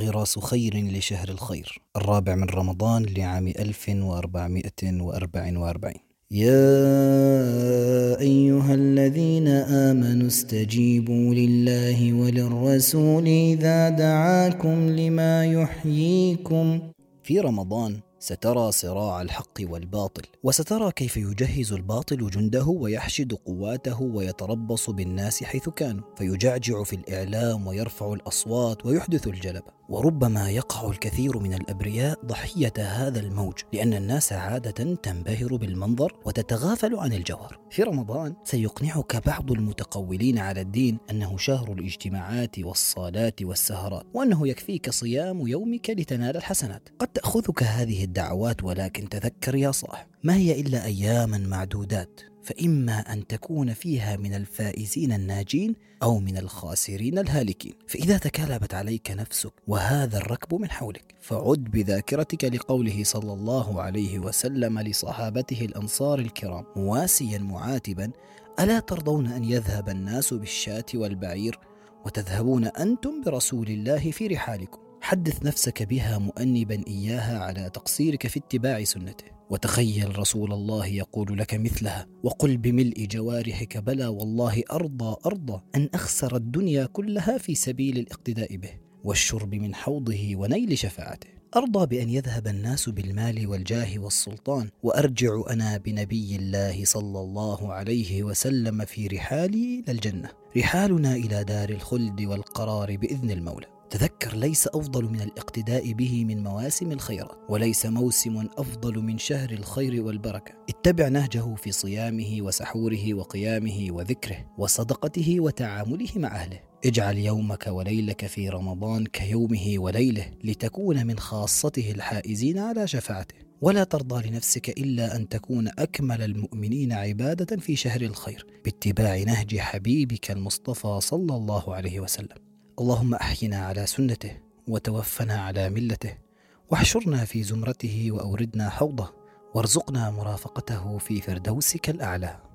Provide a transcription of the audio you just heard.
غراس خير لشهر الخير الرابع من رمضان لعام 1444 يا أيها الذين آمنوا استجيبوا لله وللرسول إذا دعاكم لما يحييكم. في رمضان سترى صراع الحق والباطل وسترى كيف يجهز الباطل جنده ويحشد قواته ويتربص بالناس حيث كانوا فيجعجع في الإعلام ويرفع الأصوات ويحدث الجلب. وربما يقع الكثير من الأبرياء ضحية هذا الموج لأن الناس عادة تنبهر بالمنظر وتتغافل عن الجوهر في رمضان سيقنعك بعض المتقولين على الدين أنه شهر الاجتماعات والصالات والسهرات وأنه يكفيك صيام يومك لتنال الحسنات. قد تأخذك هذه الدعوات ولكن تذكر يا صاح ما هي إلا أياما معدودات. فإما أن تكون فيها من الفائزين الناجين أو من الخاسرين الهالكين. فإذا تكالبت عليك نفسك وهذا الركب من حولك فعد بذاكرتك لقوله صلى الله عليه وسلم لصحابته الأنصار الكرام مواسيا معاتبا ألا ترضون أن يذهب الناس بالشاة والبعير وتذهبون أنتم برسول الله في رحالكم؟ حدث نفسك بها مؤنبا إياها على تقصيرك في اتباع سنته. وتخيل رسول الله يقول لك مثلها وقل بملء جوارحك بلى والله أرضى أرضى أن أخسر الدنيا كلها في سبيل الاقتداء به والشرب من حوضه ونيل شفاعته. أرضى بأن يذهب الناس بالمال والجاه والسلطان وأرجع أنا بنبي الله صلى الله عليه وسلم في رحالي إلى الجنة رحالنا إلى دار الخلد والقرار بإذن المولى. تذكر ليس أفضل من الاقتداء به من مواسم الخيرات وليس موسم أفضل من شهر الخير والبركة. اتبع نهجه في صيامه وسحوره وقيامه وذكره وصدقته وتعامله مع أهله. اجعل يومك وليلك في رمضان كيومه وليله لتكون من خاصته الحائزين على شفاعته. ولا ترضى لنفسك إلا أن تكون أكمل المؤمنين عبادة في شهر الخير باتباع نهج حبيبك المصطفى صلى الله عليه وسلم. اللهم أحينا على سنته وتوفنا على ملته واحشرنا في زمرته وأوردنا حوضه وارزقنا مرافقته في فردوسك الأعلى.